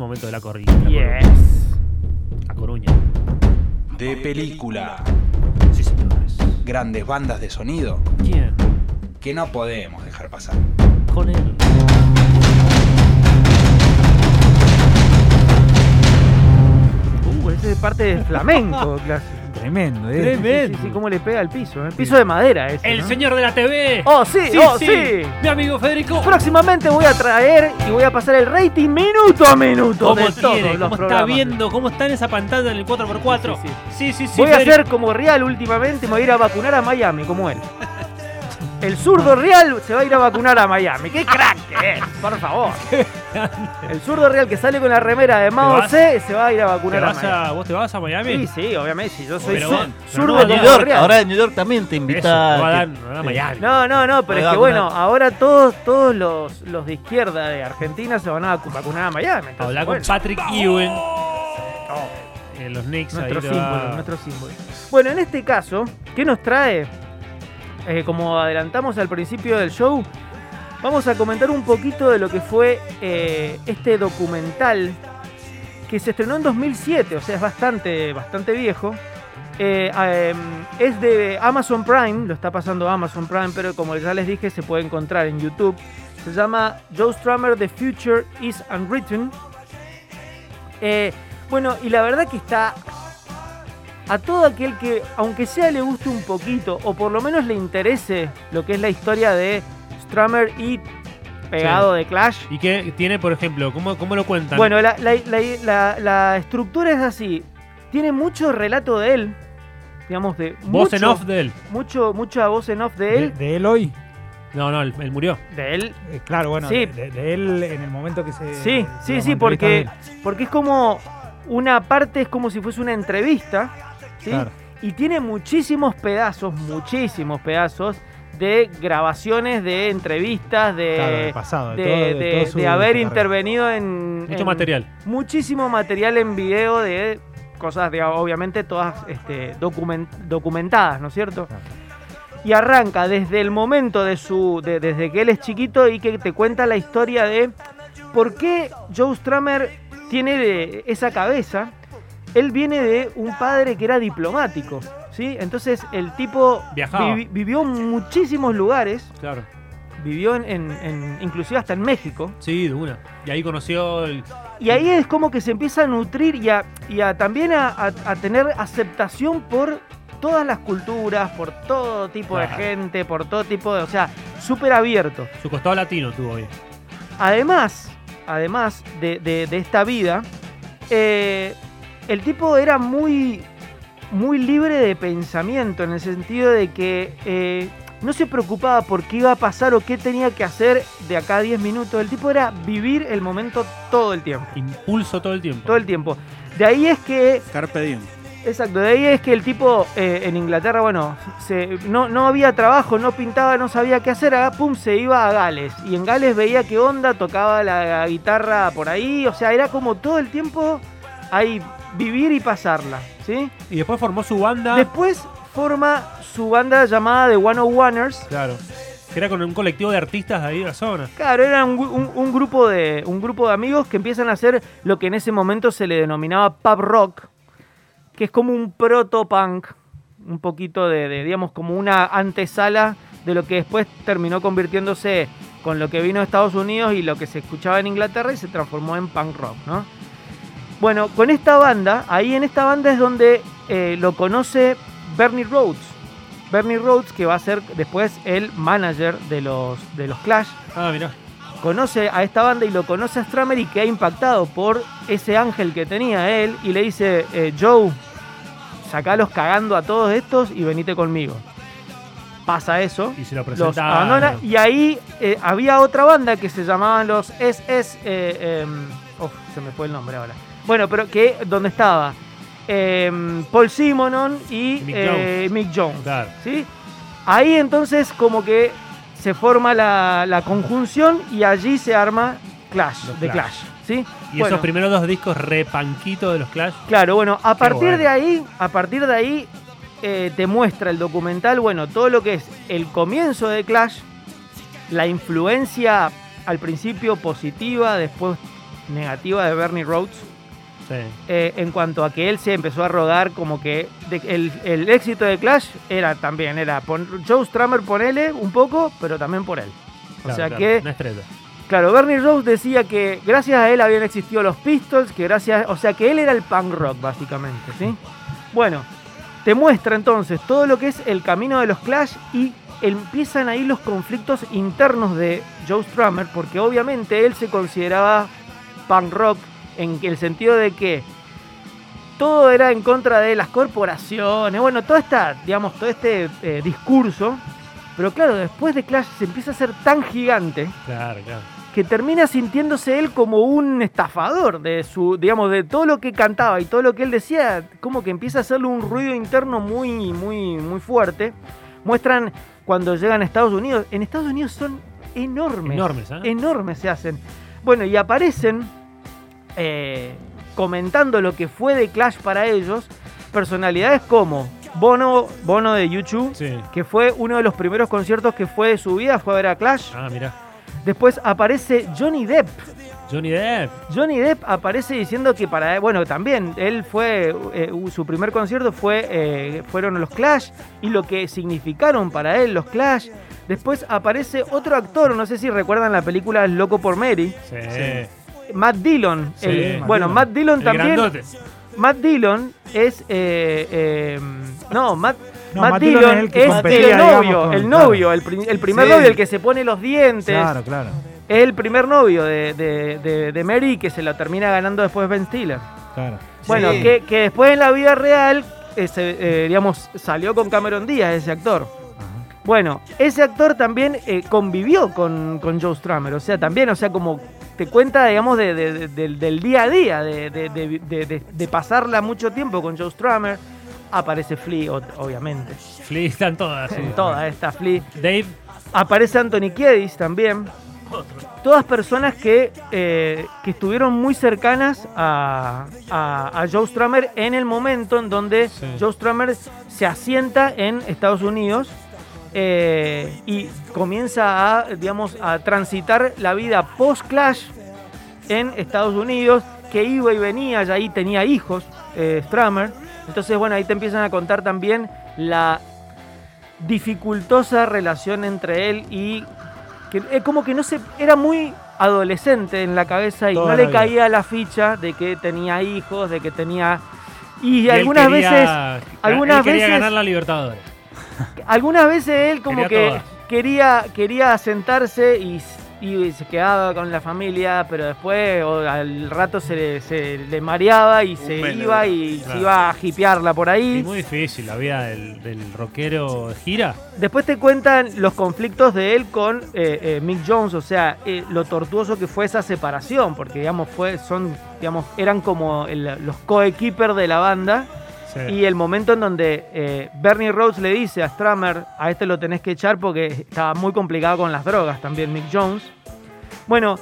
momento de la corrida. Yes. Coruña. La Coruña. De película. Sí, señores. Grandes bandas de sonido ¿Quién? que no podemos dejar pasar. Con él. Uh, ese es parte del flamenco, clásico. Tremendo, ¿eh? Tremendo. Sí, sí, sí, cómo le pega al piso. ¿eh? Piso de madera ese, El ¿no? señor de la TV. ¡Oh, sí! ¡Oh, sí! Mi amigo Federico. Próximamente voy a traer y voy a pasar el rating minuto a minuto ¿Cómo de todos tiene? los ¿Cómo está viendo? ¿Cómo está en esa pantalla en el 4x4? Sí, Sí, sí, sí. Voy a Federico. hacer como Real últimamente, me voy a ir a vacunar a Miami, como él. El zurdo Real se va a ir a vacunar a Miami. ¡Qué crack que es! Por favor. El zurdo Real que sale con la remera de Mao? C se va a ir a ¿Te vacunar a Miami. a, ¿Vos te vas a Miami? Sí, sí, obviamente. Si yo soy Pero zurdo no, New York, Ahora en New York también te invita. a dar, va a Miami. No, no, no, pero es que bueno, ahora todos, todos los, los de izquierda de Argentina se van a vacu- vacunar a Miami. entonces, Habla bueno. con Patrick Ewing. En los Knicks Nuestro ahí te va- símbolo, nuestro símbolo. Bueno, en este caso, ¿qué nos trae? Eh, como adelantamos al principio del show, vamos a comentar un poquito de lo que fue eh, este documental que se estrenó en 2007, o sea, es bastante, bastante viejo. Eh, eh, es de Amazon Prime, lo está pasando Amazon Prime, pero como ya les dije, se puede encontrar en YouTube. Se llama Joe Strummer, The Future is Unwritten. Bueno, y la verdad que está a todo aquel que, aunque sea le guste un poquito, o por lo menos le interese lo que es la historia de Strummer y pegado de Clash. ¿Y qué tiene, por ejemplo? ¿Cómo, cómo lo cuentan? Bueno, la, la- la- la- la estructura es así. Tiene mucho relato de él. Digamos, de. voz mucho, en off de él. Mucho, mucha voz en off de él. de él hoy. No, no, él, él murió. De él. Eh, claro, bueno, Sí. de, de él en el momento que se. Sí, sí, sí, porque, porque es como. Una parte es como si fuese una entrevista. ¿Sí? Claro. Y tiene muchísimos pedazos, muchísimos pedazos de grabaciones, de entrevistas, de. Claro, del pasado, de de, todo- de de- todo su de haber carrera. intervenido en. Mucho en material. Muchísimo material en video de cosas, de, obviamente, todas este, document- documentadas, ¿no es cierto? Claro. Y arranca desde el momento de su. de- desde que él es chiquito y que te cuenta la historia de por qué Joe Strummer tiene de- esa cabeza. Él viene de un padre que era diplomático, ¿sí? Entonces el tipo Viajaba. vivi- vivió en muchísimos lugares, Claro. vivió en, en- en- inclusive hasta en México. Sí, de una. Y ahí conoció el. Y ahí es como que se empieza a nutrir y, a, y a también a, a- a tener aceptación por todas las culturas, por todo tipo de gente, por todo tipo de... O sea, súper abierto. Su costado latino tuvo hoy. Además, además de, de- de esta vida, eh, el tipo era muy, muy libre de pensamiento en el sentido de que eh, no se preocupaba por qué iba a pasar o qué tenía que hacer de acá a 10 minutos. El tipo era vivir el momento todo el tiempo. Impulso todo el tiempo. Todo el tiempo. De ahí es que Carpe diem. Exacto, de ahí es que el tipo eh, en Inglaterra, bueno, se- no, no había trabajo, no pintaba, no sabía qué hacer, ah, pum, se iba a Gales. Y en Gales veía qué onda, tocaba la guitarra por ahí, o sea, era como todo el tiempo ahí vivir y pasarla, ¿sí? Y después formó su banda. Después forma su banda llamada The One of Oneers. Claro. Que era con un colectivo de artistas de ahí de la zona. Claro, era un, un- un grupo de, un grupo de amigos que empiezan a hacer lo que en ese momento se le denominaba pub rock, que es como un proto-punk, un poquito de, de, digamos, como una antesala de lo que después terminó convirtiéndose con lo que vino de Estados Unidos y lo que se escuchaba en Inglaterra y se transformó en punk rock, ¿no? Bueno, con esta banda, ahí en esta banda es donde eh, lo conoce Bernie Rhodes. Bernie Rhodes, que va a ser después el manager de los, de los Clash, Ah, mirá. conoce a esta banda y lo conoce a Stramer y queda impactado por ese ángel que tenía él y le dice, eh, Joe, sacalos cagando a todos estos y venite conmigo. Pasa eso, Y se lo los abandona y ahí eh, había otra banda que se llamaban los SS, eh, em, se me fue el nombre ahora. Bueno, pero que donde estaba em, Paul Simonon y Mick eh, Mick Jones. Claro. ¿sí? Ahí entonces como que se forma la, la conjunción y allí se arma Clash, de Clash. Clash. ¿sí? Y Bueno, esos primeros dos discos repanquitos de los Clash. Claro, bueno, a partir de ahí, a partir de ahí eh, te muestra el documental, bueno, todo lo que es el comienzo de Clash, la influencia al principio positiva, después negativa de Bernie Rhodes Sí. eh, en cuanto a que él se empezó a rodar como que de- el, el éxito de Clash era también, era pon- Joe Strummer ponele un poco, pero también por él. O Claro, sea claro, que Una estrella. Claro, Bernie Rose decía que gracias a él habían existido los Pistols, que gracias, o sea, que él era el punk rock básicamente, ¿sí? Bueno, te muestra entonces todo lo que es el camino de los Clash y empiezan ahí los conflictos internos de Joe Strummer, porque obviamente él se consideraba punk rock en el sentido de que todo era en contra de las corporaciones, bueno, toda esta, digamos, todo este eh, discurso, pero claro, después de Clash se empieza a ser tan gigante Claro, claro. que termina sintiéndose él como un estafador de su, digamos, de todo lo que cantaba y todo lo que él decía, como que empieza a hacerle un ruido interno muy, muy, muy fuerte. Muestran cuando llegan a Estados Unidos, en Estados Unidos son enormes, Enormes, ¿eh? enormes se hacen. Bueno, y aparecen eh, comentando lo que fue de Clash para ellos, personalidades como Bono, Bono de YouTube, Sí. que fue uno de los primeros conciertos que fue de su vida, fue a ver a Clash. Ah, mira. Después aparece Johnny Depp. Johnny Depp. Johnny Depp aparece diciendo que para él, bueno, también él fue, eh, su primer concierto fue, eh, fueron los Clash y lo que significaron para él los Clash. Después aparece otro actor, no sé si recuerdan la película Loco por Mary, Sí. Matt Dillon. Sí, El- Matt bueno, Dillon. Matt Dillon El también. grandote. Matt Dillon es, eh, eh, no, Matt, No, Matt Matt Dillon Dillon es el que es competía, el digamos, novio, con- el claro. novio, el, pri- el primer Sí. novio, el que se pone los dientes. Claro, claro. Es el primer novio de, de, de- de Mary que se lo termina ganando después Ben Stiller. claro. Bueno, Sí. que, que después en la vida real, ese, eh, digamos, salió con Cameron Díaz, ese actor. Ajá. Bueno, ese actor también eh, convivió con, con Joe Strummer, o sea, también, o sea, como te cuenta, digamos, de- de- de- del, día a día, de, pasarla mucho tiempo con Joe Strummer. Aparece Flea, obviamente, Flea están todas. sí. en toda esta Flea. Dave. Aparece Anthony Kiedis también. Todas personas que, eh, que estuvieron muy cercanas a, a- a Joe Strummer en el momento en donde Sí. Joe Strummer se asienta en Estados Unidos eh, y comienza a, digamos, a transitar la vida post-Clash en Estados Unidos, que iba y venía, ya ahí tenía hijos, eh, Strummer. Entonces, bueno, ahí te empiezan a contar también la dificultosa relación entre él y que es como que no se era muy adolescente en la cabeza y Toda no le caía la ficha de que tenía hijos, de que tenía y, y él algunas quería- veces algunas él quería veces- ganar la Libertadores. Algunas veces él como Quería que todas. quería quería sentarse y, y se quedaba con la familia, pero después o al rato se le, se le mareaba y se iba y se iba a hipearla por ahí. Y muy difícil la vida del, del rockero de gira. Después te cuentan los conflictos de él con eh, eh, Mick Jones, o sea, eh, lo tortuoso que fue esa separación, porque digamos fue, son, digamos, eran como el- los coequippers de la banda. Sí. Y el momento en donde eh, Bernie Rhodes le dice a Strummer, a este lo tenés que echar porque estaba muy complicado con las drogas también Mick Jones. Bueno,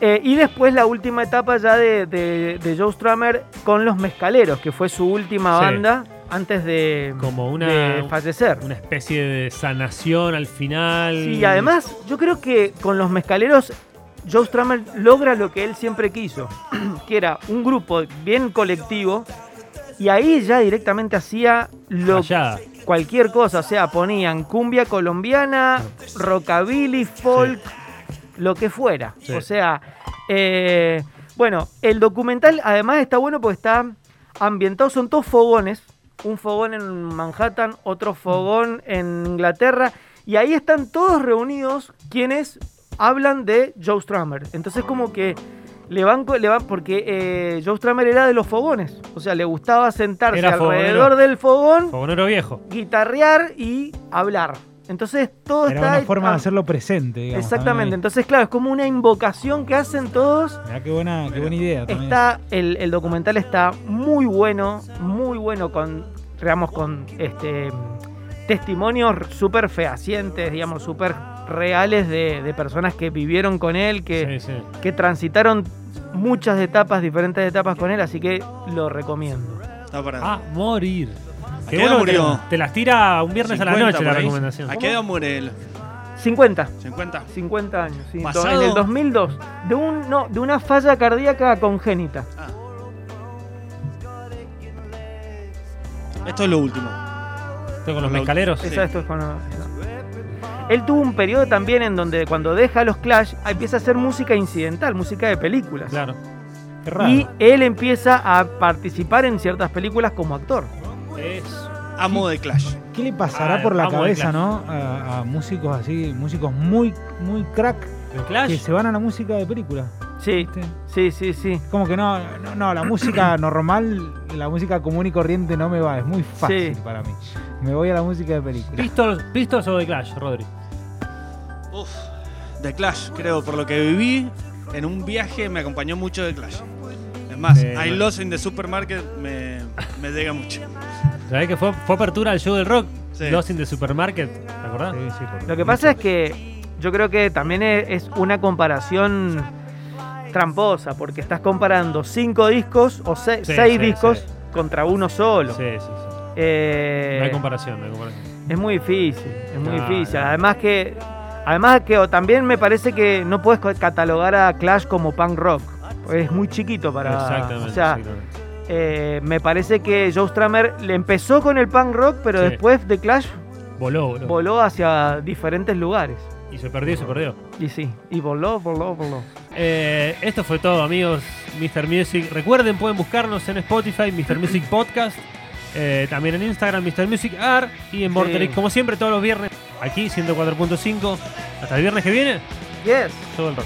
eh, y después la última etapa ya de, de- de Joe Strummer con los Mezcaleros, que fue su última Sí. banda antes de, Como una- de fallecer. Una especie de sanación al final. Sí, y además yo creo que con los mezcaleros Joe Strummer logra lo que él siempre quiso, que era un grupo bien colectivo y ahí ya directamente hacía lo Allá. cualquier cosa, o sea, ponían cumbia colombiana, rockabilly, folk, lo que fuera. Sí. O sea, eh, bueno, el documental además está bueno porque está ambientado, son todos fogones, un fogón en Manhattan, otro fogón en Inglaterra, y ahí están todos reunidos quienes hablan de Joe Strummer. Entonces como que le van, co- le van porque eh, Joe Strummer era de los fogones, o sea, le gustaba sentarse Era alrededor fogonero. del fogón Fogonero viejo. guitarrear y hablar. Entonces todo Era está. una forma de hacerlo presente, digamos. Exactamente. Entonces, claro, es como una invocación que hacen todos. Mirá qué buena, qué buena idea también. Está, el, el documental está muy bueno, muy bueno con, digamos, con este testimonios súper fehacientes, digamos, súper reales de, de personas que vivieron con él, que, Sí, sí. que transitaron muchas etapas, diferentes etapas con él, así que lo recomiendo. Está para. A morir. ¿A Qué edad te, murió? te las tira un viernes a la 50 noche la recomendación. ¿A qué edad muere él? 50. 50. 50 años, sí. Basado- En el 2002. De, un, no, de una falla cardíaca congénita. Ah. Esto es lo último. Estoy con los Lo- mezcaleros. Sí. Esto es con- Él tuvo un periodo también en donde cuando deja los Clash empieza a hacer música incidental, música de películas. Claro. Qué raro. Y él empieza a participar en ciertas películas como actor. Es. Amo de Clash. ¿Qué le pasará Ah, por la cabeza, no? A, a músicos así, músicos muy, muy crack, ¿El Clash? que se van a la música de película. Sí, sí, sí, sí. Como que no, no, no, la música normal, la música común y corriente no me va, es muy fácil Sí. para mí. Me voy a la música de película. ¿Pistols, Pistols o The Clash, Rodri? Uf. De Clash, creo, por lo que viví en un viaje me acompañó mucho de Clash. Es más, Eh, I. Lost in the Supermarket me, me llega mucho. ¿Sabés que fue, fue apertura al show del rock? Sí. Lost in the Supermarket, ¿te acordás? Sí, sí, por- Lo que pasa es que yo creo que también es una comparación tramposa, porque estás comparando cinco discos o se- Sí, seis sí, discos sí. contra uno solo. Sí, sí, sí. Eh, No hay comparación, no hay comparación. es muy difícil, es muy difícil. no. Además que, además que o también me parece que no puedes catalogar a Clash como punk rock. Es muy chiquito para. exactamente. o sea, exactamente. eh, me parece que Joe Stramer le empezó con el punk rock, pero después de Clash Voló, voló. voló hacia diferentes lugares. Y se perdió, se perdió. Y sí, y voló, voló, voló. Eh, esto fue todo, amigos. Mr. Music. Recuerden, pueden buscarnos en Spotify, Mr. Music Podcast. eh, también en Instagram, Mr. Music Art. Y en Vorterix, como siempre, todos los viernes. Aquí, 104.5. Hasta el viernes que viene. Yes. Todo el rock.